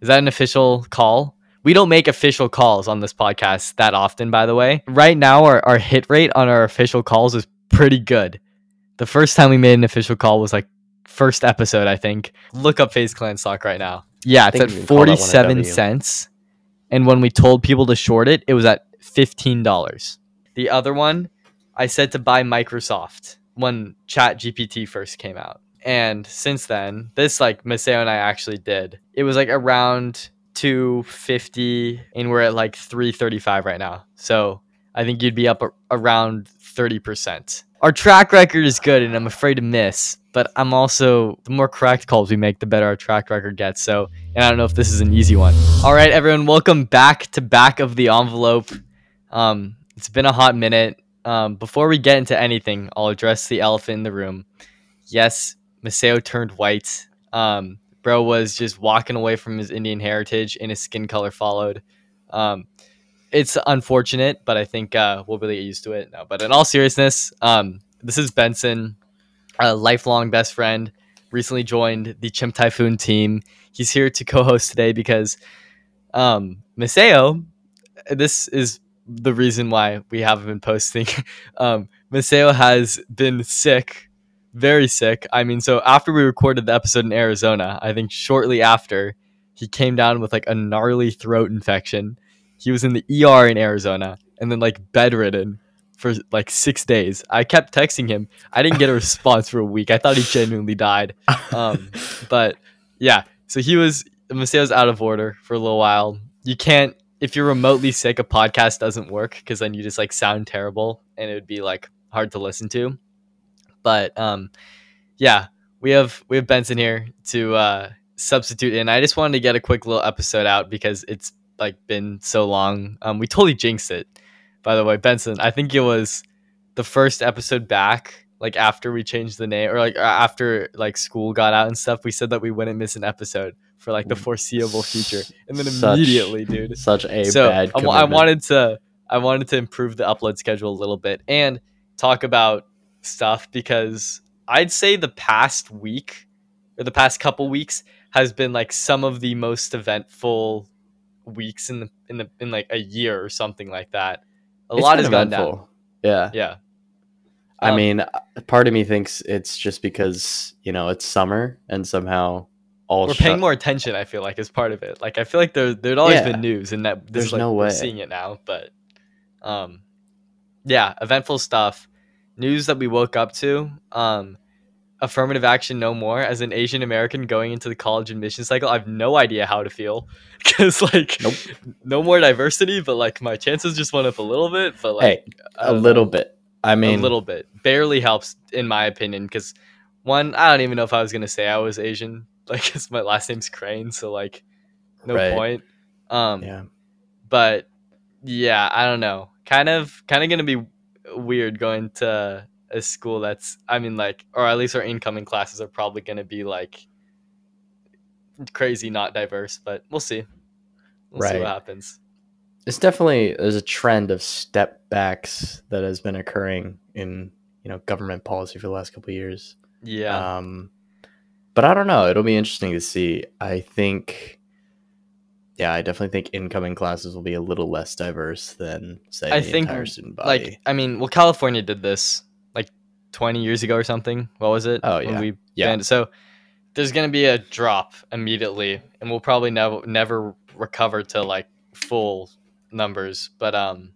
Is that an official call? We don't make official calls on this podcast that often, by the way. Right now, our, our hit rate on our official calls is pretty good. The first time we made an official call was like first episode, I think. Look up FaZe Clan stock right now. Yeah, it's at you can call that one a 47 cents. And when we told people to short it, it was at $15. The other one, I said to buy Microsoft when Chat GPT first came out. And since then, this like Maseo and I actually did. It was like around 250 and we're at like 335 right now. So I think you'd be up a- around 30%. Our track record is good and I'm afraid to miss, but I'm also the more correct calls we make, the better our track record gets. So, and I don't know if this is an easy one. All right, everyone, welcome back to Back of the Envelope. Um, it's been a hot minute. Um, before we get into anything, I'll address the elephant in the room. Yes, Maseo turned white. Um, bro was just walking away from his Indian heritage, and his skin color followed. Um, it's unfortunate, but I think uh, we'll really get used to it. No, but in all seriousness, um, this is Benson, a lifelong best friend. Recently joined the Chimp Typhoon team. He's here to co-host today because um, Maseo. This is the reason why we haven't been posting. um, Maseo has been sick, very sick. I mean, so after we recorded the episode in Arizona, I think shortly after, he came down with like a gnarly throat infection. He was in the ER in Arizona and then like bedridden for like six days. I kept texting him. I didn't get a response for a week. I thought he genuinely died. Um, but yeah, so he was Maseo's out of order for a little while. You can't if you're remotely sick, a podcast doesn't work because then you just like sound terrible and it would be like hard to listen to. But um, yeah, we have we have Benson here to uh, substitute in. I just wanted to get a quick little episode out because it's like been so long. Um, we totally jinxed it. By the way, Benson, I think it was the first episode back, like after we changed the name or like after like school got out and stuff. We said that we wouldn't miss an episode for like the foreseeable future, and then Such- immediately, dude. Such a so bad. I, I wanted to I wanted to improve the upload schedule a little bit and talk about stuff because I'd say the past week or the past couple weeks has been like some of the most eventful weeks in the in the in like a year or something like that. A It's lot has gone down. eventful. Yeah. Yeah. I Um, mean, part of me thinks it's just because you know it's summer and somehow all We're shut- paying more attention, I feel like, is part of it. Like I feel like there there'd always Yeah. been news and that this There's like no we're way. seeing it now, but um yeah, eventful stuff. News that we woke up to. Um affirmative action no more as an Asian American going into the college admission cycle. I have no idea how to feel cuz like Nope. no more diversity, but like my chances just went up a little bit, but like Hey, a don't little know bit. I mean, a little bit barely helps in my opinion because one i don't even know if i was gonna say i was asian like 'cause my last name's crane so like no Right. point um Yeah. but yeah i don't know kind of kind of gonna be weird going to a school that's i mean like or at least our incoming classes are probably gonna be like crazy not diverse but we'll see we'll see Right. what happens It's definitely there's a trend of step backs that has been occurring in you know government policy for the last couple of years. yeah Um, but I don't know. It'll be interesting to see. I think, yeah, I definitely think incoming classes will be a little less diverse than say I the think, entire student body. like i mean well california did this like 20 years ago or something what was it Oh, yeah. we Yeah. banned so there's gonna be a drop immediately and we'll probably never never recover to like full numbers but um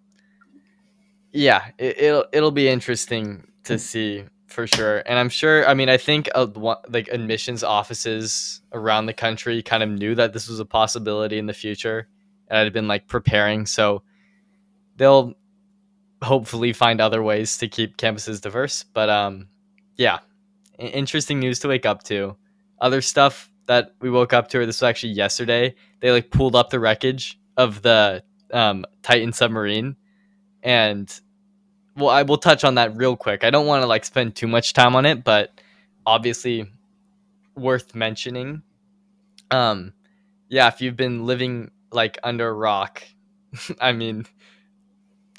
yeah it, it'll it'll be interesting to see for sure. And i'm sure i mean i think uh, like admissions offices around the country kind of knew that this was a possibility in the future and had been like preparing. So they'll hopefully find other ways to keep campuses diverse. But um yeah interesting news to wake up to. Other stuff that we woke up to or this was actually yesterday they like pulled up the wreckage of the um, titan submarine. And well i will touch on that real quick i don't want to like spend too much time on it but obviously worth mentioning um yeah if you've been living like under a rock i mean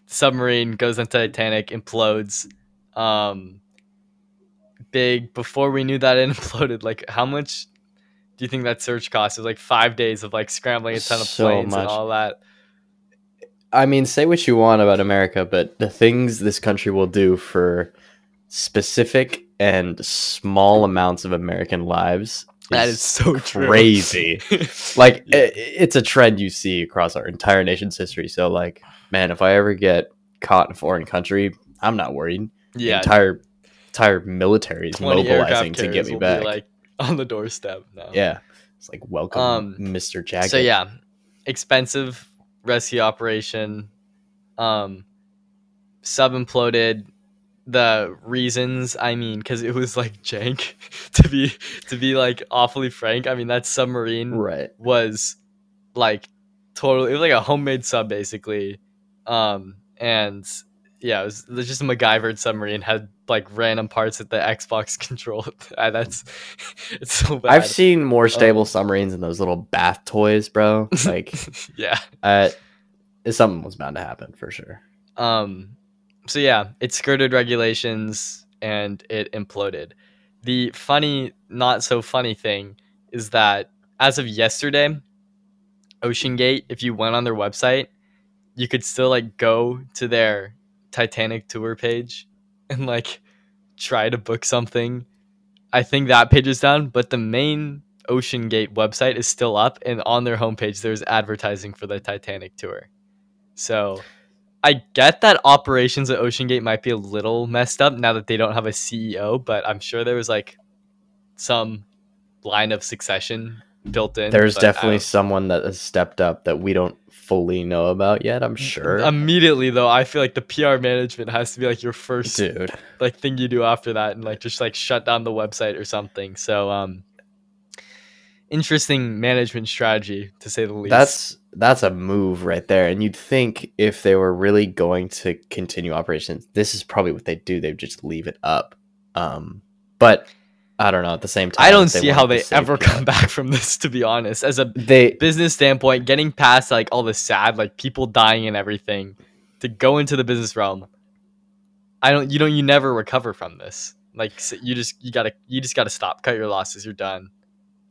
submarine goes into titanic implodes um big before we knew that it imploded like how much do you think that search cost? It was like five days of like scrambling a ton of So planes much. and all that. I mean, say what you want about America, but the things this country will do for specific and small amounts of American lives That is so crazy. like Yeah. i it's a trend you see across our entire nation's history. So like, man, if I ever get caught in a foreign country, I'm not worried. The yeah, entire entire military is mobilizing to get me back. like on the doorstep now. yeah. It's like welcome, Um, Mr. Jacket. So yeah, expensive rescue operation. Um, sub imploded. The reasons, I mean, because it was like jank. to be to be like awfully frank, I mean that submarine Right. was like totally. It was like a homemade sub basically, um, and yeah, it was, it was just a MacGyvered submarine had like random parts that the Xbox control. That's it's so bad. I've seen more stable Um, submarines than those little bath toys, bro. Like, yeah. uh, something was bound to happen for sure. Um, so yeah, it skirted regulations and it imploded. The funny, not so funny thing is that as of yesterday, OceanGate, if you went on their website, you could still like go to their Titanic tour page and like try to book something. I think that page is down, but the main OceanGate website is still up, and on their homepage, there's advertising for the Titanic tour. So I get that operations at OceanGate might be a little messed up now that they don't have a CEO, but I'm sure there was like some line of succession built in. There's definitely someone that has stepped up that we don't fully know about yet. I'm sure, Immediately though, I feel like the PR management has to be like your first dude. like thing you do after that and like just like shut down the website or something. So um interesting management strategy to say the least. That's that's a move right there. And you'd think if they were really going to continue operations, this is probably what they do. They'd just leave it up. Um, but I don't know. At the same time, I don't see how they ever jobs- come back from this to be honest. As a They business standpoint, getting past like all the sad, like people dying and everything, to go into the business realm, I don't. You don't. You never recover from this. Like you just you gotta you just gotta stop. Cut your losses. You're done.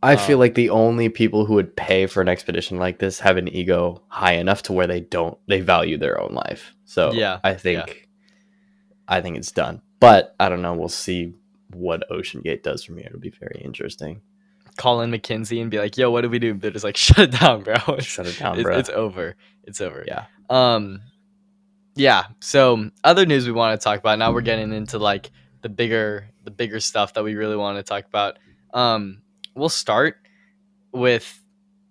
I feel Um, like the only people who would pay for an expedition like this have an ego high enough to where they don't they value their own life. So Yeah, I think I think it's done. But I don't know. We'll see what Ocean Gate does from here. It'll be very interesting. Call in McKinsey and be like, "Yo, what do we do?" They're just like, "Shut it down, bro. It's, Shut it down, it's, bro. it's over. It's over." Yeah. Um, yeah. So other news we want to talk about. Now we're getting into like the bigger, the bigger stuff that we really want to talk about. Um, we'll start with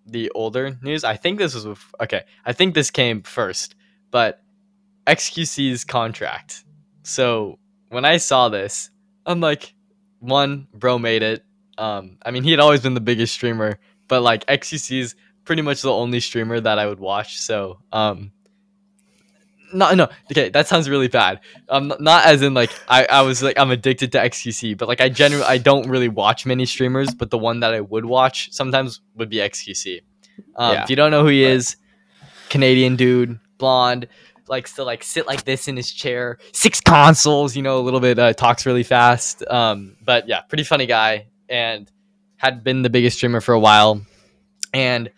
the older news. I think this was with, okay. I think this came first, but XQC's contract. So when I saw this, I'm like, one, bro made it. Um, I mean, he had always been the biggest streamer, but like XQC's pretty much the only streamer that I would watch. So, um, no, no, okay, that sounds really bad. Um, n- not as in like I, I was like I'm addicted to XQC, but like I generally I don't really watch many streamers, but the one that I would watch sometimes would be XQC. Um, Yeah. If you don't know who he is, Canadian dude, blonde, likes to like sit like this in his chair, six consoles, you know, a little bit uh, talks really fast. Um, but yeah, pretty funny guy, and had been the biggest streamer for a while, and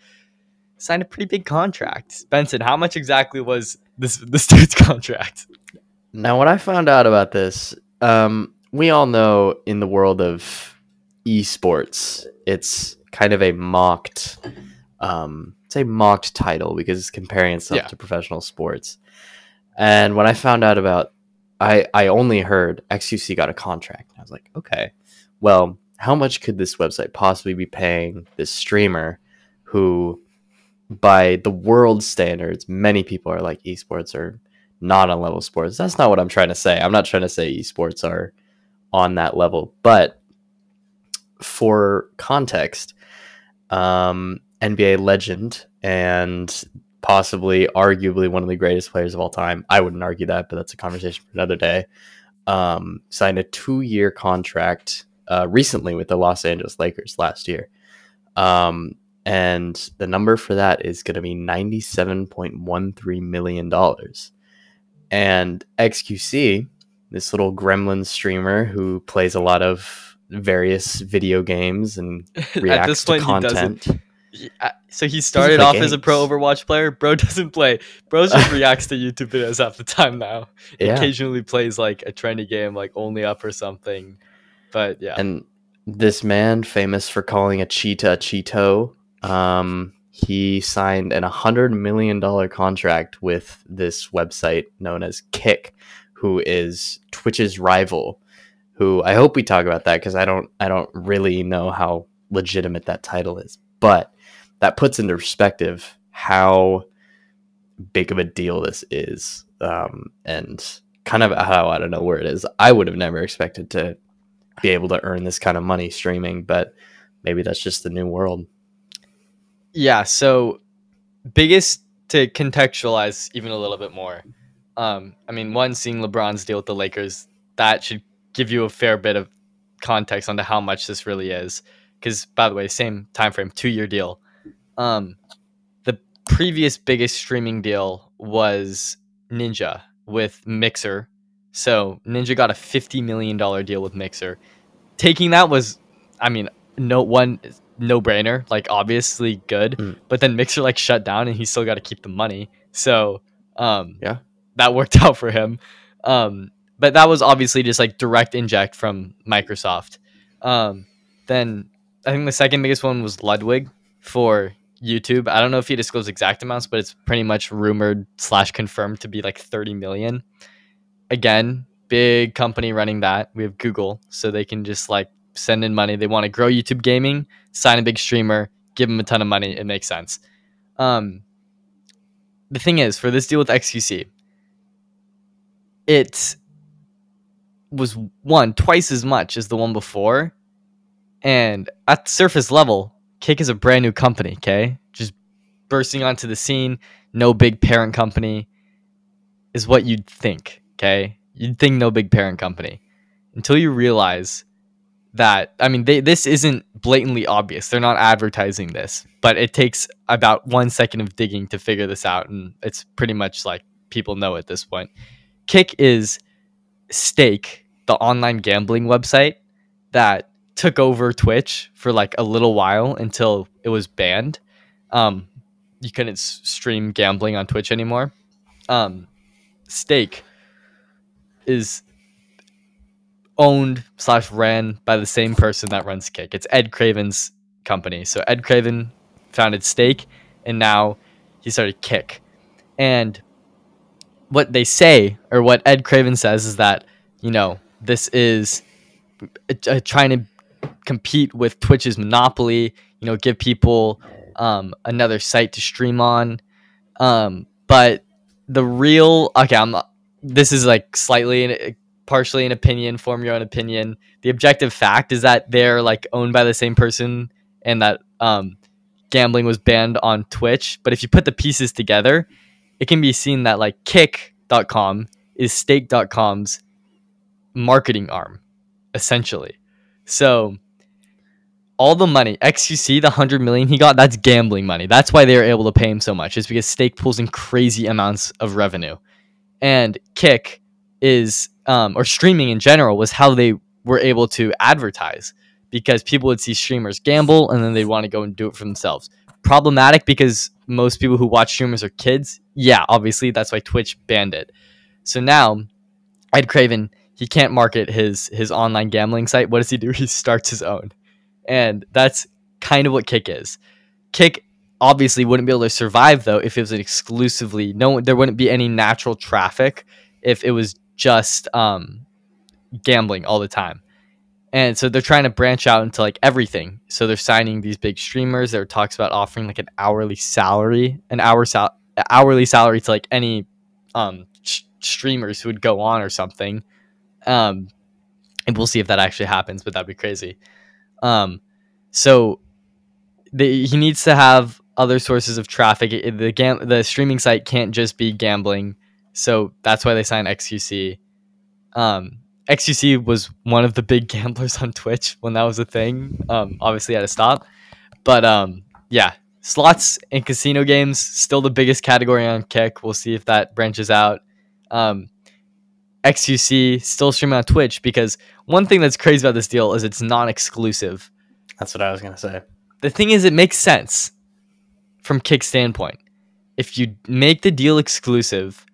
signed a pretty big contract. Benson, how much exactly was this this dude's contract? Now, when I found out about this, um, we all know in the world of esports, it's kind of a mocked, um, it's a mocked title because it's comparing itself Yeah. to professional sports. And when I found out about, I I only heard XQC got a contract. I was like, okay, well, how much could this website possibly be paying this streamer, who, by the world standards, many people are like esports are not on level sports. That's not what I'm trying to say. I'm not trying to say esports are on that level, but for context, um, NBA legend and possibly, arguably one of the greatest players of all time. I wouldn't argue that, but that's a conversation for another day. Um, signed a two-year contract uh, recently with the Los Angeles Lakers last year. Um, and the number for that is going to be $97.13 million. And XQC, this little gremlin streamer who plays a lot of various video games and reacts to point, he doesn't. content. He- So he started off as a pro. Overwatch player. Bro doesn't play. Bro just reacts to YouTube videos half the time now. Yeah. Occasionally plays like a trendy game like Only Up or something. But yeah. And this man, famous for calling a cheetah a Cheeto, um, he signed an hundred million dollar contract with this website known as Kick, who is Twitch's rival. Who I hope we talk about that because I don't, I don't really know how legitimate that title is, but that puts into perspective how big of a deal this is, um, and kind of how out of nowhere it is. I would have never expected to be able to earn this kind of money streaming, but maybe that's just the new world. Yeah, so biggest to contextualize even a little bit more. Um, I mean, one seeing LeBron's deal with the Lakers, that should give you a fair bit of context onto how much this really is. Because by the way, same time frame, two year deal. Um, the previous biggest streaming deal was Ninja with Mixer. So Ninja got a fifty million dollar deal with Mixer. Taking that was, I mean, no one no brainer, like obviously good. Mm. But then Mixer like shut down and he still got to keep the money. So um Yeah. that worked out for him. Um but that was obviously just like direct inject from Microsoft. Um then I think the second biggest one was Ludwig for YouTube. I don't know if he disclosed exact amounts, but it's pretty much rumored slash confirmed to be like 30 million. Again, big company running that. We have Google, so they can just like send in money. They want to grow YouTube gaming, sign a big streamer, give them a ton of money. It makes sense. Um, the thing is, for this deal with XQC, it was one twice as much as the one before, and at surface level, Kick is a brand new company. Okay, just bursting onto the scene, no big parent company, is what you'd think. Okay, you'd think no big parent company until you realize that I mean they this isn't blatantly obvious. They're not advertising this, but it takes about 1 second of digging to figure this out and it's pretty much like people know at this point. Kick is Stake, the online gambling website that took over Twitch for like a little while until it was banned. Um you couldn't s- stream gambling on Twitch anymore. Um Stake is owned slash ran by the same person that runs Kick. It's Ed Craven's company. So Ed Craven founded Stake, and now he started Kick. And what they say, or what Ed Craven says, is that you know this is uh, trying to compete with Twitch's monopoly. You know, give people um, another site to stream on. Um, but the real okay, I'm not, this is like slightly an, partially an opinion. Form your own opinion. The objective fact is that they're like owned by the same person, and that um, gambling was banned on Twitch. But if you put the pieces together, it can be seen that like Kick.com is Stake.com's marketing arm, essentially. So all the money XQC, the hundred million he got, that's gambling money. That's why they were able to pay him so much. Is because Stake pulls in crazy amounts of revenue, and Kick is um, or streaming in general was how they were able to advertise because people would see streamers gamble and then they'd want to go and do it for themselves. Problematic because most people who watch streamers are kids. Yeah, obviously that's why Twitch banned it. So now Ed Craven he can't market his his online gambling site. What does he do? He starts his own. And that's kind of what Kick is. Kick obviously wouldn't be able to survive though if it was exclusively no there wouldn't be any natural traffic if it was just um gambling all the time. And so they're trying to branch out into like everything. So they're signing these big streamers. There talks about offering like an hourly salary, an hour sal- hourly salary to like any um sh- streamers who would go on or something. Um and we'll see if that actually happens, but that'd be crazy. Um so the, he needs to have other sources of traffic. The gam- the streaming site can't just be gambling. So that's why they signed XQC. Um, XQC was one of the big gamblers on Twitch when that was a thing. Um, obviously had to stop, but um, yeah, slots and casino games still the biggest category on Kick. We'll see if that branches out. Um, XQC still streaming on Twitch because one thing that's crazy about this deal is it's non-exclusive. That's what I was gonna say. The thing is, it makes sense from Kick standpoint. If you make the deal exclusive,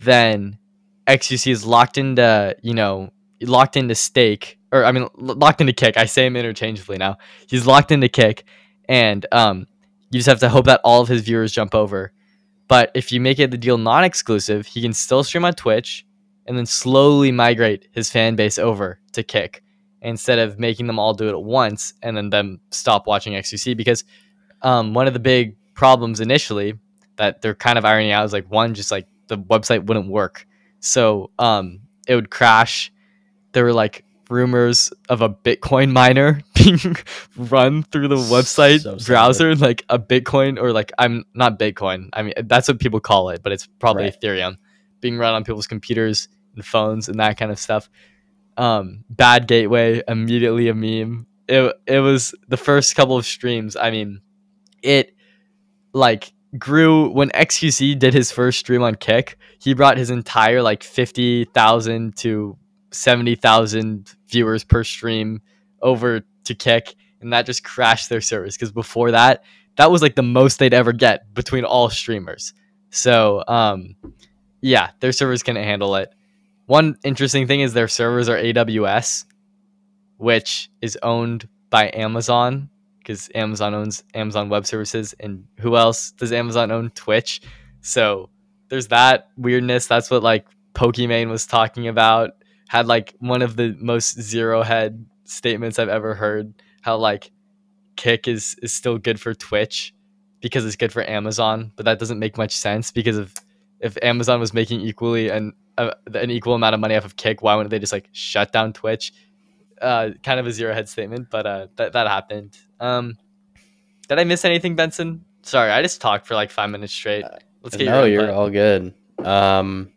then XQC is locked into you know locked into stake or I mean locked into Kick. I say him interchangeably now. He's locked into Kick, and um, you just have to hope that all of his viewers jump over. But if you make it the deal non-exclusive, he can still stream on Twitch and then slowly migrate his fan base over to Kick instead of making them all do it at once and then them stop watching XQC because um, one of the big problems initially that they're kind of ironing out is like one just like the website wouldn't work. So um, it would crash. There were like rumors of a bitcoin miner being run through the website So browser like a bitcoin or like i'm not bitcoin. I mean that's what people call it but it's probably Right. ethereum being run on people's computers phones and that kind of stuff. Um bad gateway immediately a meme. It, it was the first couple of streams. I mean it like grew when xqc did his first stream on kick he brought his entire like 50000 to 70000 viewers per stream over to kick and that just crashed their service because before that that was like the most they'd ever get between all streamers. So um yeah their servers couldn't handle it one interesting thing is their servers are AWS, which is owned by Amazon because Amazon owns Amazon Web Services, and who else does Amazon own? Twitch. So there's that weirdness. That's what like Pokimane was talking about. Had like one of the most zero head statements I've ever heard. How like Kick is is still good for Twitch because it's good for Amazon, but that doesn't make much sense because if if Amazon was making equally an uh, an equal amount of money off of Kick, why wouldn't they just like shut down Twitch? Uh, kind of a zero head statement, but uh, that that happened. Um, did I miss anything, Benson? Sorry, I just talked for like five minutes straight. Let's get no, your you're all good. Um,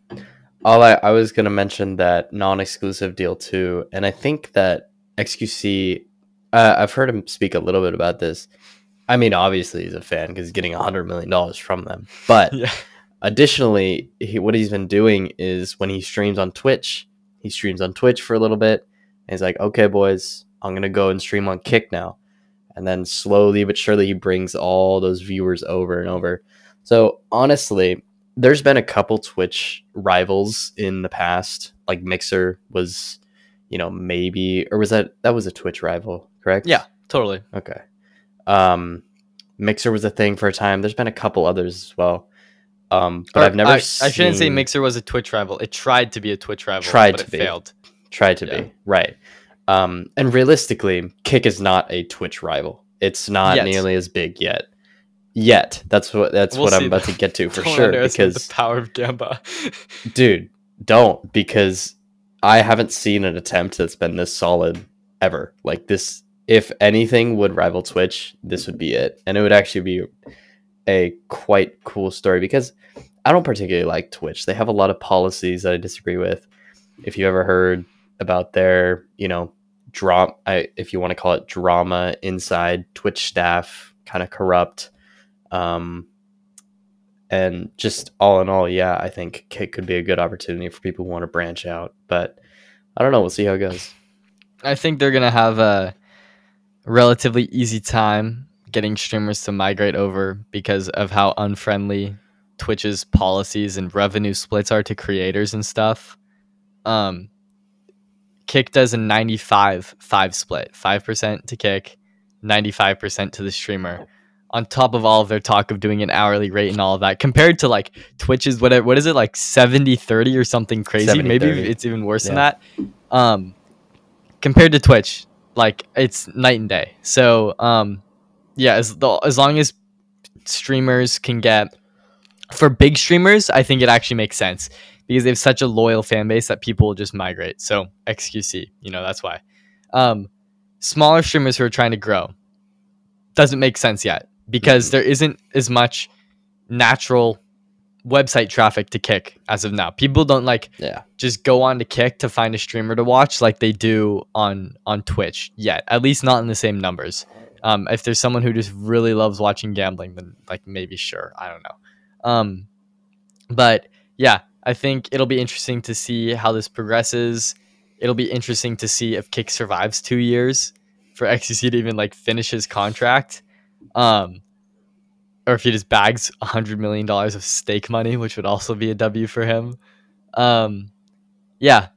all I, I was gonna mention that non-exclusive deal too, and I think that XQC. Uh, I've heard him speak a little bit about this. I mean, obviously he's a fan because he's getting a hundred million dollars from them. But yeah, additionally, he, what he's been doing is when he streams on Twitch, he streams on Twitch for a little bit, and he's like, "Okay, boys, I'm gonna go and stream on Kick now," and then slowly but surely he brings all those viewers over and over. So honestly, there's been a couple Twitch rivals in the past. Like Mixer was, you know, maybe or was that that was a Twitch rival, correct? yeah, totally. Okay. Um, Mixer was a thing for a time. There's been a couple others as well. Um, but Or, I've never. I, I shouldn't say Mixer was a Twitch rival. It tried to be a Twitch rival, Tried but to it be. failed. tried to Yeah. be right. Um, and realistically, Kick is not a Twitch rival. It's not Yet. nearly as big yet. Yet that's what that's We'll what I'm about though. to get to for Don't sure. Because the power of Gamba. dude, don't because I haven't seen an attempt that's been this solid ever. Like this, if anything would rival Twitch, this would be it, and it would actually be a quite cool story because I don't particularly like Twitch. They have a lot of policies that I disagree with. If you ever heard about their, you know, drama, if you want to call it drama inside Twitch staff, kind of corrupt. Um, and just all in all, yeah, I think Kick could be a good opportunity for people who want to branch out. But I don't know. We'll see how it goes. I think they're gonna have a relatively easy time getting streamers to migrate over because of how unfriendly Twitch's policies and revenue splits are to creators and stuff. Um, Kick does a 95 5 split 5% to Kick, 95% to the streamer. On top of all of their talk of doing an hourly rate and all of that, compared to like Twitch's whatever, what is it like 70 30 or something crazy? Maybe 70-30. it's even worse than that. Um, compared to Twitch, like it's night and day. So, um, yeah, as the, as long as streamers can get for big streamers, I think it actually makes sense because they have such a loyal fan base that people will just migrate. So XQC, you know, that's why. Um, smaller streamers who are trying to grow doesn't make sense yet because Mhm. there isn't as much natural website traffic to kick as of now. People don't like Yeah. just go on to Kick to find a streamer to watch like they do on on Twitch yet. At least not in the same numbers. Um, if there's someone who just really loves watching gambling, then like maybe sure, I don't know. Um, but yeah, I think it'll be interesting to see how this progresses. It'll be interesting to see if Kick survives two years for XQC to even like finish his contract. Um, or if he just bags a hundred million dollars of stake money, which would also be a W for him. Um, yeah,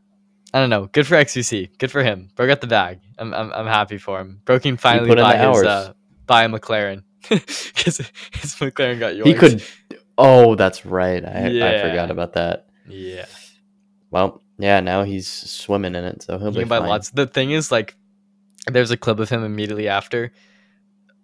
I don't know. Good for XQC. Good for him. Bro got the bag. I'm I'm, I'm happy for him. Bro can finally buy his uh, buy a McLaren because his McLaren got yours. He could. Oh, that's right. I, I forgot about that. Yeah. Well, yeah. Now he's swimming in it, so he'll be buy fine. lots. The thing is, like, there's a clip of him immediately after.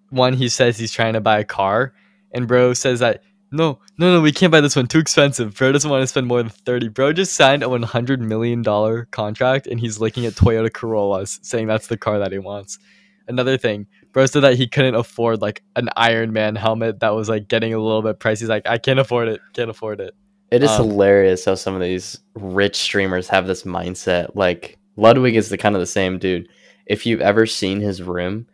One, he says he's trying to buy a car, and bro says that no, no, no, we can't buy this one. Too expensive. Bro doesn't want to spend more than thirty. Bro just signed a one hundred million dollar contract, and he's looking at Toyota Corollas, saying that's the car that he wants. Another thing, bro said that he couldn't afford like an Iron Man helmet that was like getting a little bit pricey. He's like, I can't afford it. Can't afford it. It is Um, hilarious how some of these rich streamers have this mindset. Like Ludwig is the kind of the same dude. If you've ever seen his room,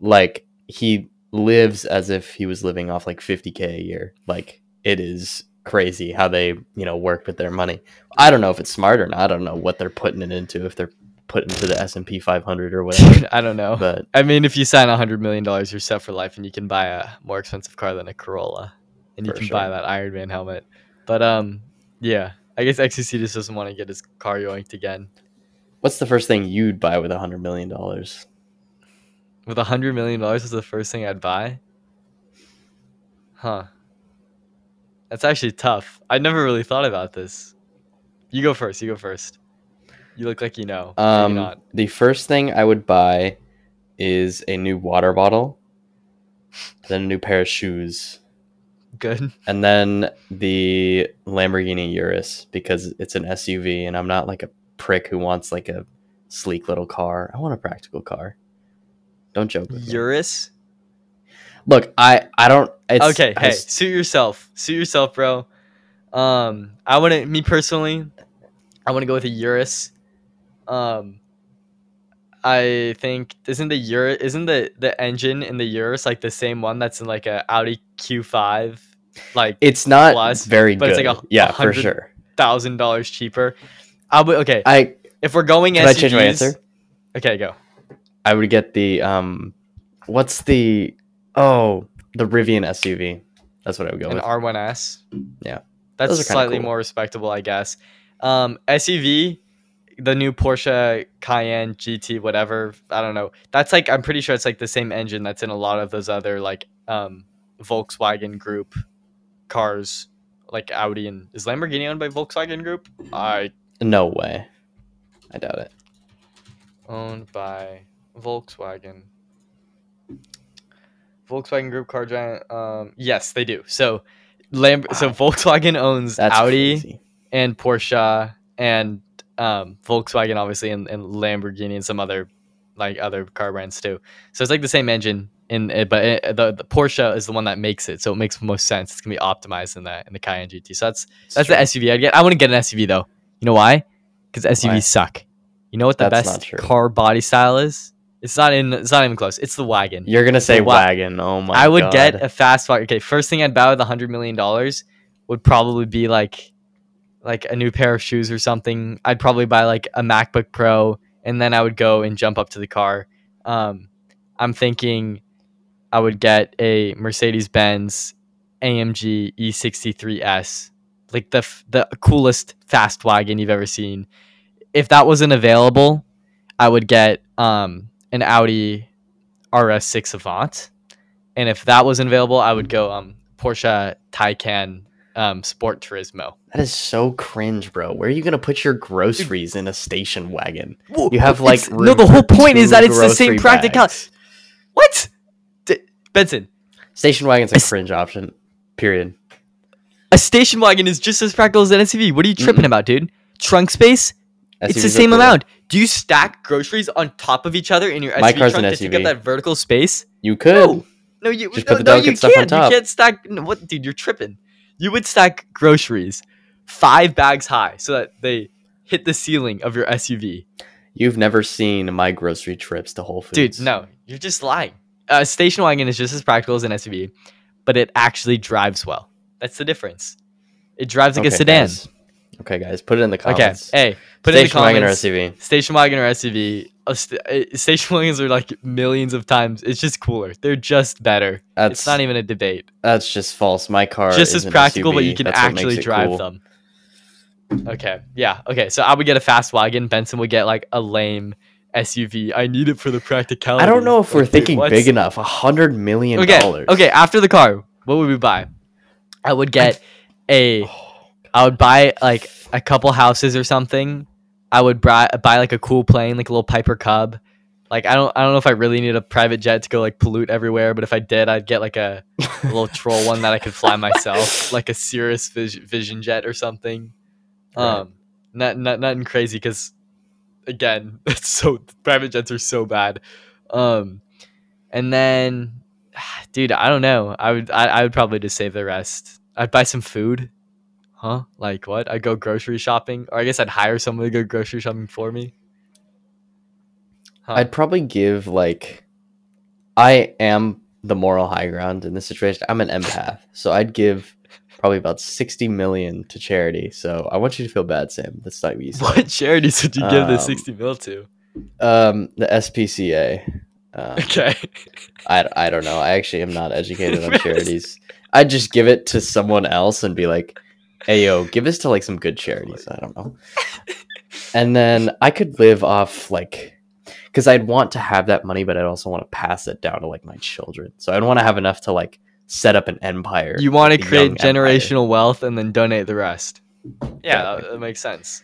like he lives as if he was living off like 50k a year. Like it is crazy how they, you know, work with their money. I don't know if it's smart or not. I don't know what they're putting it into if they're putting into the S&P 500 or whatever. I don't know. but I mean, if you sign a hundred million dollars, you're set for life, and you can buy a more expensive car than a Corolla, and you can buy that Iron Man helmet. But um, yeah, I guess XQC just doesn't want to get his car yoinked again. what's the first thing you'd buy with a 100 million dollars? With a hundred million dollars is the first thing I'd buy. Huh. That's actually tough. I never really thought about this. You go first. You go first. You look like you know. Um, not. the first thing I would buy is a new water bottle, then a new pair of shoes, Good. and then the Lamborghini Urus because it's an SUV, and I'm not like a prick who wants like a sleek little car. I want a practical car. Don't joke with me. Urus. Look, I I don't. It's, okay, hey, suit yourself. Suit yourself, bro. Um, I wouldn't. Me personally, I want to go with a Urus. Um, I think isn't the Urus isn't the the engine in the Urus like the same one that's in like a Audi Q5, like it's not plus, very but good. it's like a- yeah, for sure. thousand dollars cheaper. I would okay I if we're going can I change my answer? Okay, go. I would get the um, what's the oh the Rivian SUV. That's what I would go with. An with. R1S. Yeah. That's Those are kinda slightly cool. more respectable, I guess. Um, SUV, the new Porsche Cayenne GT, whatever. I don't know. That's like I'm pretty sure it's like the same engine that's in a lot of those other like um Volkswagen Group cars, like Audi and is Lamborghini owned by Volkswagen Group? I No way. I doubt it. owned by Volkswagen. Volkswagen Group car giant. Um, yes, they do. So, Lam- so Volkswagen owns That's Audi crazy. and Porsche and um, Volkswagen, obviously, and, and Lamborghini and some other like other car brands too. So it's like the same engine in it, but it, the, the Porsche is the one that makes it, so it makes most sense. It's gonna be optimized in that in the Cayenne GT. So that's It's that's true. the SUV I'd get. I wouldn't get an SUV though. You know why? Because SUVs Why? suck. You know what the That's best car body style is? It's not in. It's not even close. It's the wagon. You're gonna say wa- wagon. Oh my! God. I would God. get a fast wagon. Okay, first thing I'd buy with a hundred million dollars would probably be like, like a new pair of shoes or something. I'd probably buy like a MacBook Pro, and then I would go and jump up to the car. Um, I'm thinking I would get a Mercedes Benz AMG E63s, like the f- the coolest fast wagon you've ever seen. If that wasn't available, I would get um an Audi RS6 Avant. And if that wasn't available, I would go um Porsche Taycan um Sport Turismo. That is so cringe, bro. Where are you gonna put your groceries in a station wagon? You have like no. The whole point is that it's the same practicality. What? D- Benson, Station wagon's a It's- cringe option. Period. a station wagon is just as practical as an SUV. What are you tripping Mm-mm. about, dude? Trunk space? it's the same cool. amount. Do you stack groceries on top of each other in your My SUV car's an trunk to take up that vertical space? You could. No, no, you Just no, put the no, delicate you stuff on can't. You top. can't stack. No, what, dude? You're tripping. You would stack groceries five bags high so that they hit the ceiling of your SUV. You've never seen my grocery trips to Whole Foods. Dude, no, you're just lying. A station wagon is just as practical as an SUV, but it actually drives well. That's the difference. It drives like Okay, a sedan. guys. Okay, guys, put it in the comments. Okay, comments. hey, put it in the Station wagon or comments. SUV. Station wagon or SUV. Uh, st- station wagons are like millions of times. It's just cooler. They're just better. That's it's not even a debate. that's just false. My car just as practical, but you can That's actually drive cool. them. Okay, yeah, okay. So I would get a fast wagon. Benson would get like a lame SUV. I need it for the practicality. I don't know if we're thinking what's- big enough. A hundred million Okay, dollars. okay. After the car, what would we buy? I would get a. I would buy like a couple houses or something. I would buy, buy like a cool plane, like a little Piper Cub. Like I don't I don't know if I really need a private jet to go like pollute everywhere, but if I did, I'd get like a, a little troll one that I could fly myself, like a Cirrus Vis- Vision Jet or something. Right. Um, not not nothing crazy because, again, it's so private jets are so bad. Um, and then, dude, I don't know. I would I, I would probably just save the rest. I'd buy some food. Huh? Like what? I'd go grocery shopping, or I guess I'd hire someone to go grocery shopping for me. Huh. I'd probably give like I am the moral high ground in this situation. I'm an empath, so I'd give probably about sixty million to charity. So I want you to feel bad, Sam. That's not what you said. what charities would you give the Um, sixty mil to? Um, the SPCA. Um, Okay. I, I don't know. I actually am not educated on charities. I'd just give it to someone else and be like, "Hey, yo, give this to like some good charities." I don't know. And then I could live off like, because I'd want to have that money, but I'd also want to pass it down to like my children. So I'd want to have enough to like set up an empire. You want to like, create young empire. generational wealth and then donate the rest. Yeah, that, that makes sense.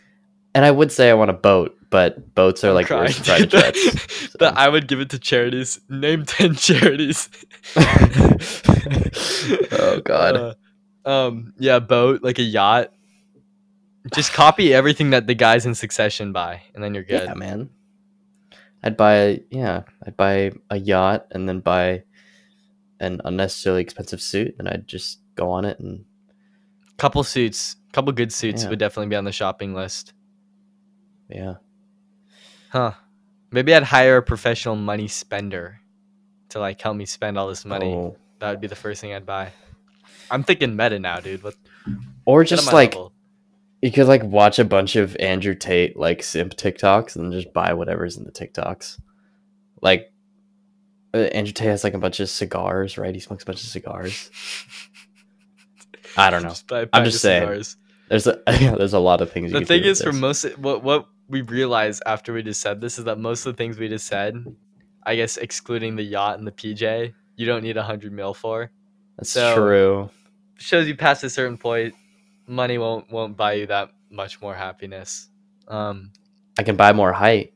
And I would say I want a boat, but boats are I'm like crying, worse than private dude. jets. so. But I would give it to charities. Name ten charities. oh God. Uh, um. Yeah, boat like a yacht. Just copy everything that the guys in Succession buy, and then you're good. Yeah, man. I'd buy yeah, I'd buy a yacht and then buy an unnecessarily expensive suit, and I'd just go on it and Couple suits, couple good suits Yeah. would definitely be on the shopping list. yeah. Huh. Maybe I'd hire a professional money spender to like help me spend all this money. Oh. That would be the first thing I'd buy. I'm thinking meta now, dude. What? Or just like level. you could like watch a bunch of Andrew Tate like simp TikToks and just buy whatever's in the TikToks. Like uh, Andrew Tate has like a bunch of cigars, right? He smokes a bunch of cigars. I don't know. Just I'm just saying. cigars. There's a there's a lot of things. The thing do is, for most what what we realize after we just said this is that most of the things we just said, I guess excluding the yacht and the PJ, you don't need a hundred mil for. that's so- true. Shows you past a certain point, money won't won't buy you that much more happiness. Um, I can buy more height.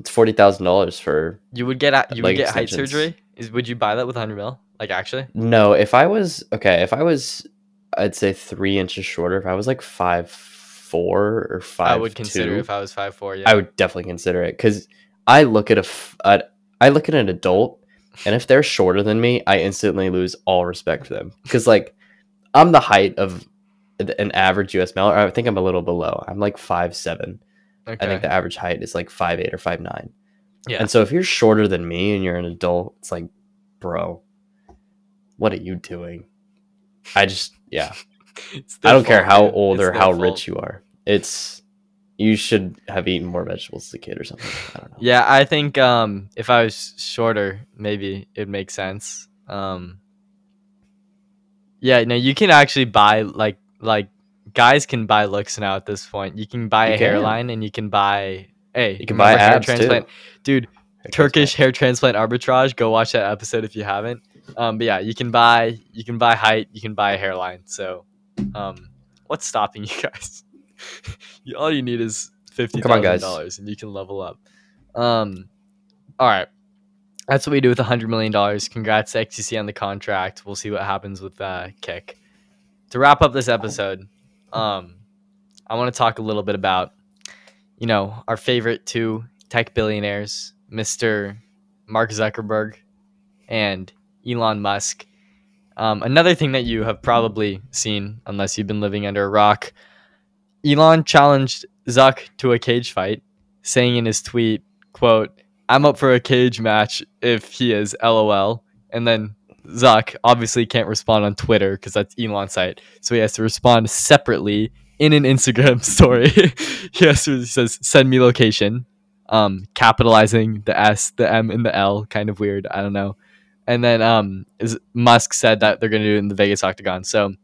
It's forty thousand dollars for you would get you would get height surgery. Is would you buy that with a hundred mil? Like actually, no. If I was okay, if I was, I'd say three inches shorter. If I was like five four or five, I would consider two, if I was five four. Yeah, I would definitely consider it because I look at a, f- at- I look at an adult, and if they're shorter than me, I instantly lose all respect for them because like I'm the height of an average U.S. male. Or I think I'm a little below. I'm like five seven. okay. I think the average height is like five eight or five nine. Yeah. And so if you're shorter than me and you're an adult, it's like, bro, what are you doing? I just yeah. I don't care how dude. old It's or how fault. rich you are. It's you should have eaten more vegetables as a kid or something. I don't know. Yeah, I think um, if I was shorter, maybe it'd make sense. Um, yeah, no, you can actually buy like like guys can buy looks now at this point. You can buy You a can. hairline and you can buy hey, You can buy hair abs, too. transplant, dude. Turkish hair transplant arbitrage. Go watch that episode if you haven't. Um, but yeah, you can buy you can buy height, you can buy a hairline. So, um, what's stopping you guys? All you need is fifty thousand dollars, and you can level up. Um, all right, that's what we do with a hundred million dollars. Congrats to XQC on the contract. We'll see what happens with uh, Kick. To wrap up this episode, um, I want to talk a little bit about, you know, our favorite two tech billionaires, Mr. Mark Zuckerberg and Elon Musk. Um, another thing that you have probably seen, unless you've been living under a rock, Elon challenged Zuck to a cage fight, saying in his tweet, "quote I'm up for a cage match if he is LOL," and then Zuck obviously can't respond on Twitter because that's Elon's site, so he has to respond separately in an Instagram story. he has to he says send me location, um, capitalizing the S, the M, and the L. Kind of weird. I don't know. And then um, is, Musk said that they're gonna do it in the Vegas Octagon. So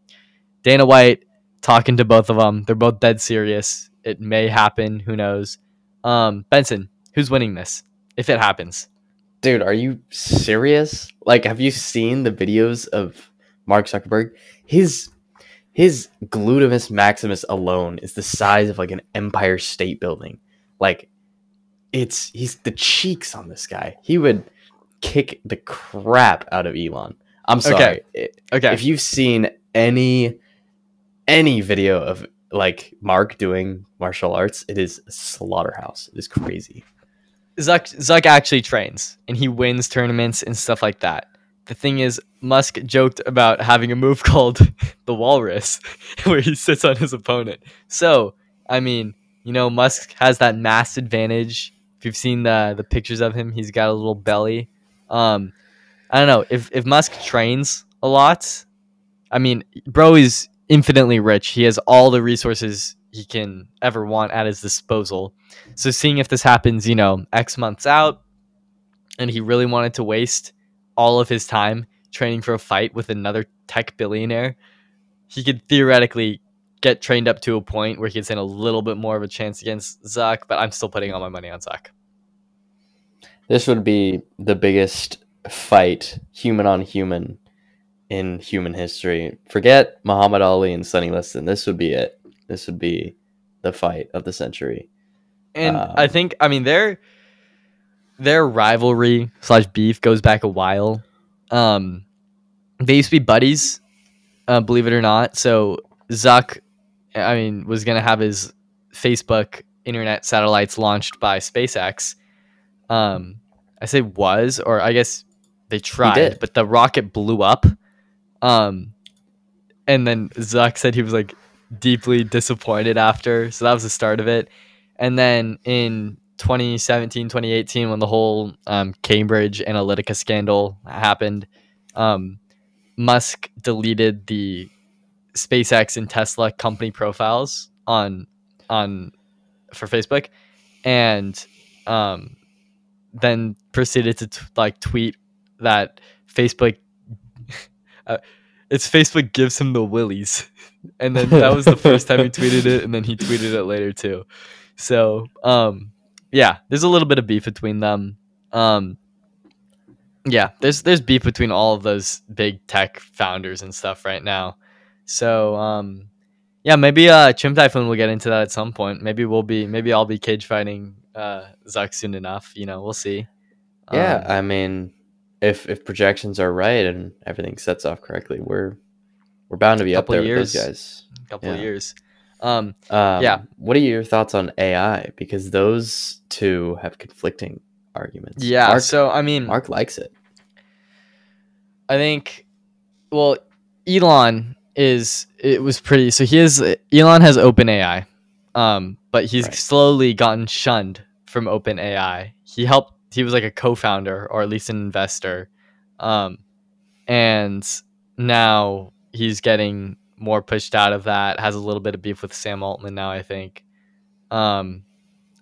Dana White talking to both of them. They're both dead serious. It may happen. Who knows? Um, Benson, who's winning this if it happens? Dude, are you serious? Like, have you seen the videos of Mark Zuckerberg? His his glutamus maximus alone is the size of like an Empire State Building. Like, it's he's the cheeks on this guy. He would kick the crap out of Elon. I'm sorry. I- Okay. If you've seen any any video of like Mark doing martial arts, it is a slaughterhouse. It is crazy. Zuck Zuck actually trains and he wins tournaments and stuff like that. The thing is, Musk joked about having a move called the Walrus, where he sits on his opponent. So, I mean, you know, Musk has that mass advantage. If you've seen the the pictures of him, he's got a little belly. Um, I don't know if if Musk trains a lot. I mean, bro is infinitely rich. He has all the resources he can ever want at his disposal. So seeing if this happens, you know, X months out, and he really wanted to waste all of his time training for a fight with another tech billionaire, he could theoretically get trained up to a point where he could stand a little bit more of a chance against Zuck, but I'm still putting all my money on Zuck. This would be the biggest fight, human on human, in human history. Forget Muhammad Ali and Sonny Liston. This would be it. This would be the fight of the century. And Um, I think, I mean, their their rivalry slash beef goes back a while. Um, they used to be buddies, uh, believe it or not. So Zuck, I mean, was gonna have his Facebook internet satellites launched by SpaceX. Um, I say was, or I guess they tried, but the rocket blew up. Um, and then Zuck said he was like deeply disappointed after. So that was the start of it. And then in 2017, 2018, when the whole um, Cambridge Analytica scandal happened, um, Musk deleted the SpaceX and Tesla company profiles on on for Facebook, and um, then proceeded to t- like tweet that Facebook. Uh, it's Facebook gives him the willies, and then that was the first time he tweeted it, and then he tweeted it later too. So, um, yeah, there's a little bit of beef between them. Um, yeah, there's there's beef between all of those big tech founders and stuff right now. So, um, yeah, maybe uh, Chimp Typhoon will get into that at some point. Maybe we'll be maybe I'll be cage fighting uh, Zuck soon enough. You know, we'll see. Yeah, Um, I mean, if if projections are right and everything sets off correctly, we're we're bound to be up there with those years. guys. a couple of years. Um, Um, Yeah. What are your thoughts on AI? Because those two have conflicting arguments. yeah. Mark, so I mean, Mark likes it. I think, well, Elon is it was pretty. So he is Elon has OpenAI, um, but he's Right. slowly gotten shunned from OpenAI. He helped. He was like a co-founder or at least an investor, um, and now he's getting more pushed out of that. Has a little bit of beef with Sam Altman now. I think. Um,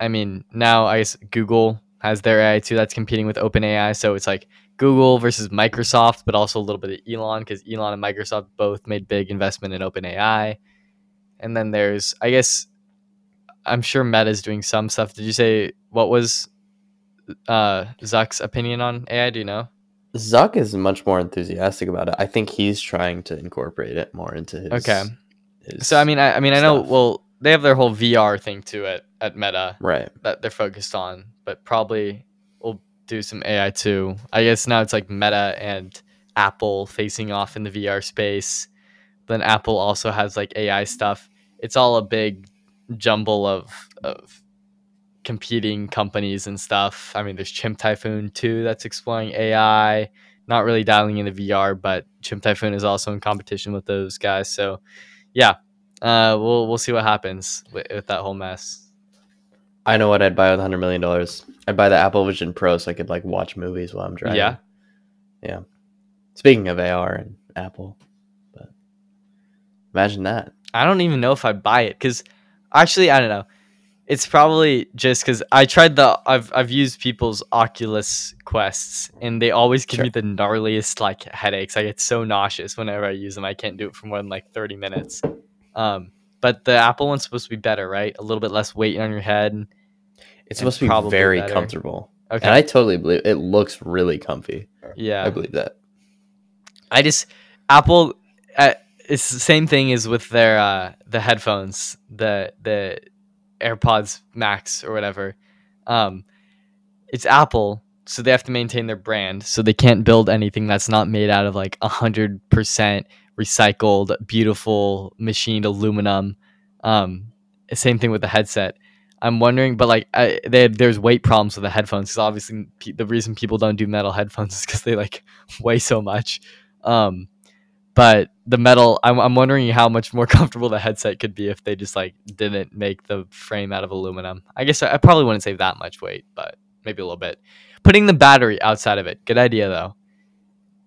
I mean, now I guess Google has their AI too that's competing with OpenAI. So it's like Google versus Microsoft, but also a little bit of Elon because Elon and Microsoft both made big investment in OpenAI. And then there's, I guess, I'm sure Meta's doing some stuff. Did you say what was uh, Zuck's opinion on AI? Do you know? Zuck is much more enthusiastic about it. I think he's trying to incorporate it more into his. Okay. his- So I mean, I, I mean, I know. stuff. Well, they have their whole VR thing too at at Meta. right. that they're focused on, but probably will do some AI too. I guess now it's like Meta and Apple facing off in the VR space. Then Apple also has like AI stuff. It's all a big jumble of of competing companies and stuff. I mean, there's Chimp Typhoon too that's exploring AI. Not really dialing into VR, but Chimp Typhoon is also in competition with those guys. So, yeah, uh, we'll we'll see what happens with, with that whole mess. I know what I'd buy with hundred million dollars. I'd buy the Apple Vision Pro so I could like watch movies while I'm driving. Yeah. Yeah. Speaking of AR and Apple, but imagine that. I don't even know if I'd buy it because actually I don't know. It's probably just because I tried the I've I've used people's Oculus Quests and they always give Sure. me the gnarliest like headaches. I get so nauseous whenever I use them. I can't do it for more than like thirty minutes. Um, but the Apple one's supposed to be better, right? A little bit less weight on your head. It's supposed to be very better. comfortable. Okay, And I totally believe it looks really comfy. yeah. I believe that. I just Apple. Uh, it's the same thing as with their uh, the headphones, the the AirPods Max or whatever. Um, it's Apple, so they have to maintain their brand, so they can't build anything that's not made out of like a hundred percent recycled, beautiful, machined aluminum. Um, same thing with the headset. I'm wondering, but like, I, they, there's weight problems with the headphones because obviously pe- the reason people don't do metal headphones is because they like weigh so much. Um, but the metal, I'm, I'm wondering how much more comfortable the headset could be if they just like didn't make the frame out of aluminum. I guess I, I probably wouldn't save that much weight, but maybe a little bit. Putting the battery outside of it, good idea though.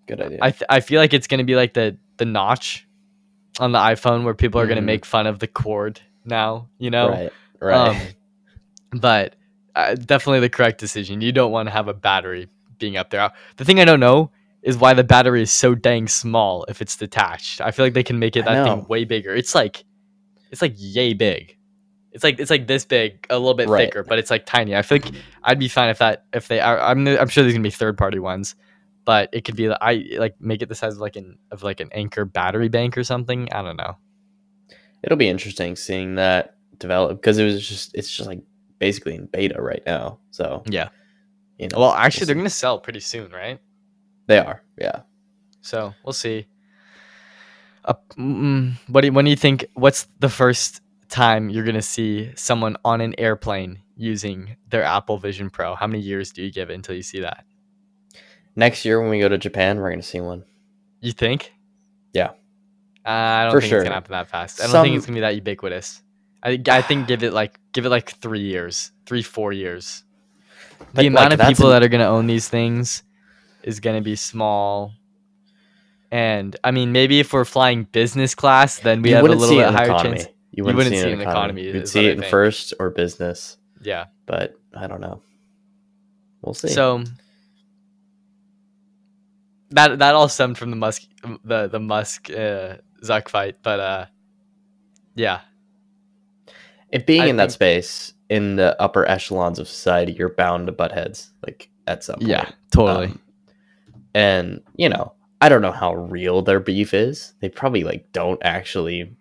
Good idea. I, th- I feel like it's gonna be like the the notch on the iPhone where people are gonna Mhm. make fun of the cord now, you know. right. Right. Um, but uh, definitely the correct decision. You don't want to have a battery being up there. The thing I don't know is why the battery is so dang small if it's detached. I feel like they can make it that thing way bigger. It's like it's like yay big. It's like it's like this big, a little bit Right. thicker, but it's like tiny. I feel like I'd be fine if that if they. I, I'm I'm sure there's gonna be third party ones, but it could be like- I like make it the size of like an of like an Anker battery bank or something. I don't know. It'll be interesting seeing that develop because it was just it's just like basically in beta right now. So Yeah. you know, Well, actually, they're gonna sell pretty soon, right? They are. Yeah. So we'll see. Uh, mm, what do you, when do you think? What's the first time you're gonna see someone on an airplane using their Apple Vision Pro? How many years do you give it until you see that? Next year when we go to Japan, we're gonna see one. You think? Yeah. Uh, I don't For think sure. it's gonna happen that fast. I don't think it's gonna be that ubiquitous. I I think give it like give it like three years, three four years. The Like- amount like, of people an- that are gonna own these things is gonna be small. And I mean, maybe if we're flying business class, then we you have a little bit higher economy. chance. You wouldn't wouldn't, see it it in in economy. economy, You'd see it in first or business, Yeah. but I don't know. We'll see. So that that all stemmed from the Musk the the Musk uh, Zuck fight, but uh, yeah, if being I in that space in the upper echelons of society, you're bound to butt heads like at some point. yeah, totally. Um, and you know, I don't know how real their beef is. They probably like don't actually.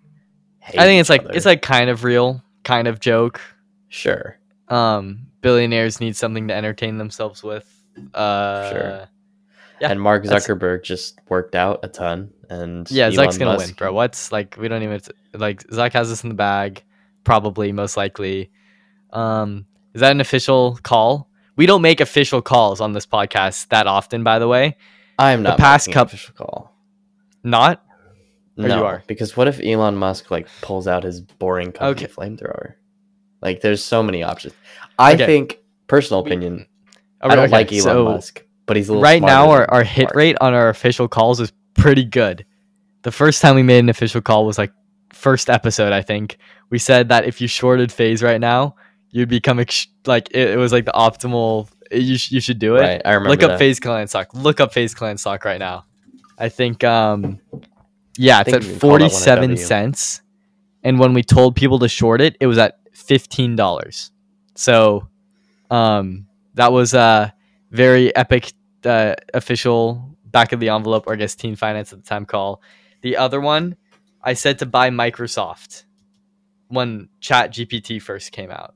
Hate I think it's like other. it's like kind of real, kind of joke. sure, Um, billionaires need something to entertain themselves with. Uh, Sure. Yeah, and Mark Zuckerberg just worked out a ton, and Yeah, Elon Zuck's gonna win, bro. What's like we don't even like Zuck has this in the bag, probably most likely. Um, is that an official call? We don't make official calls on this podcast that often, by the way. I'm not the past coup- official call. Not Or you No, are? because what if Elon Musk like pulls out his boring company Okay. flamethrower? Like, there's so many options. I Okay. think, personal opinion, Okay, I don't like Elon so Musk, but he's a little Right now, our, our hit rate on our official calls is pretty good. The first time we made an official call was like first episode, I think. We said that if you shorted FaZe right now, you'd become ex- like it, it was like the optimal. You, sh- you should do it. Right, I remember. Look up FaZe Clan stock. Look up FaZe Clan stock right now. I think um yeah, it's at you can call that one a 47 cents. And when we told people to short it, it was at $15. So um that was a very epic uh, official back of the envelope or I guess teen finance at the time call. The other one I said to buy Microsoft when Chat GPT first came out.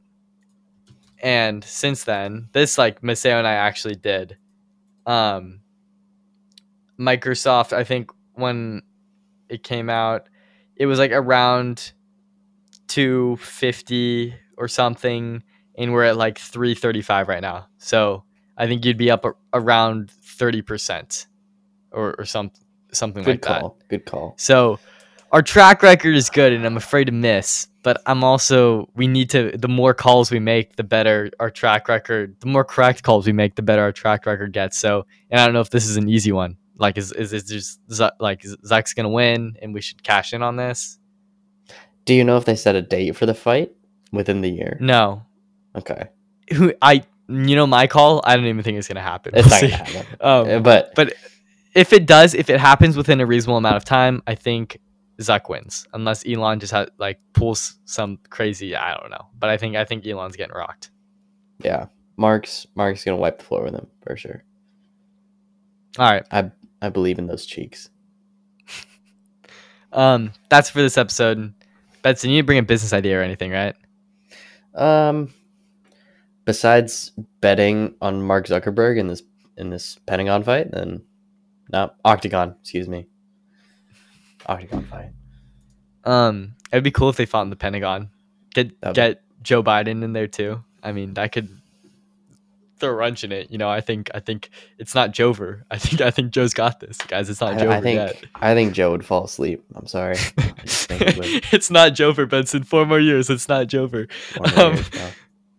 And since then, this like Maseo and I actually did. Um Microsoft, I think when it came out, it was like around 250 or something and we're at like 335 right now. So, I think you'd be up a- around 30% or or some something Good like that. call. Good call. So our track record is good and I'm afraid to miss, but I'm also we need to the more calls we make, the better our track record, the more correct calls we make, the better our track record gets. So, and I don't know if this is an easy one, Like, is is it just like Zuck's gonna win, and we should cash in on this? Do you know if they set a date for the fight within the year? No, Okay, who I you know my call. I don't even think it's gonna happen. it's We'll not gonna happen. Um, but but if it does, if it happens within a reasonable amount of time, I think Zuck wins, unless Elon just had like pulls some crazy. I don't know, but I think I think Elon's getting rocked. yeah, Mark's Mark's gonna wipe the floor with him for sure. All right, I I believe in those cheeks. um, that's for this episode. Benson, you need to bring a business idea or anything, right? Um, besides betting on Mark Zuckerberg in this in this Pentagon fight, then no Octagon. Excuse me, Octagon fight. Um, it'd be cool if they fought in the Pentagon. Get That'd be- get Joe Biden in there too. I mean, that could throw a wrench in it. You know, I think I think it's not Jover. I think I think Joe's got this, guys. It's not I, Jover I think yet. I think Joe would fall asleep. I'm sorry. I just think he would. it's not Jover, Benson. Four more years. It's not Jover. Um, years.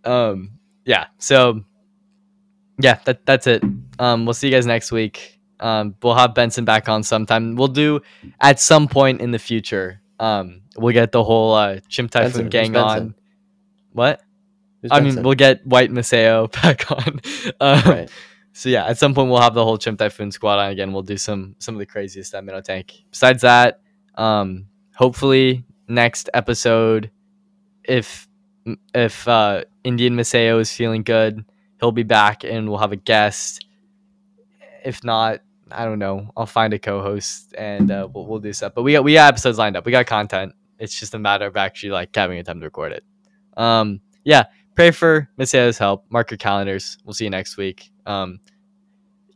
Um, yeah. So, yeah, that that's it. Um, we'll see you guys next week. Um, we'll have Benson back on sometime. We'll do at some point in the future. Um, we'll get the whole uh, Chimp Benson, Typhoon who's gang Benson? on. What? Who's I mean, we'll get White Maseo back on. Um, right. So yeah, at some point we'll have the whole Chimp Typhoon squad on again. We'll do some some of the craziest at Minnow Tank. Besides that, um, hopefully next episode, if if uh, Indian Maseo is feeling good, he'll be back and we'll have a guest. If not, I don't know. I'll find a co-host and uh, we'll, we'll do stuff. But we got we got episodes lined up. We got content. It's just a matter of actually like having a time to record it. Um, yeah. Pray for Maseo's help. Mark your calendars. We'll see you next week. Um,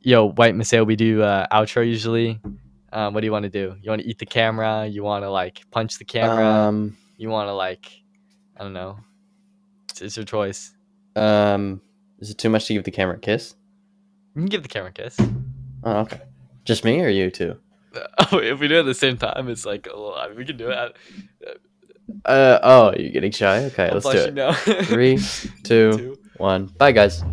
yo, White Maceo, we do uh, outro usually. Um, what do you want to do? You want to eat the camera? You want to like punch the camera? Um, you want to like, I don't know. It's, it's your choice. um, is it too much to give the camera a kiss? You can give the camera a kiss. Oh, okay. Just me or you too? Oh, if we do it at the same time, it's like a little. I mean, we can do it. Uh oh, you're getting shy. Okay, I'll let's do it. know. Three, two, Two. one. Bye, guys.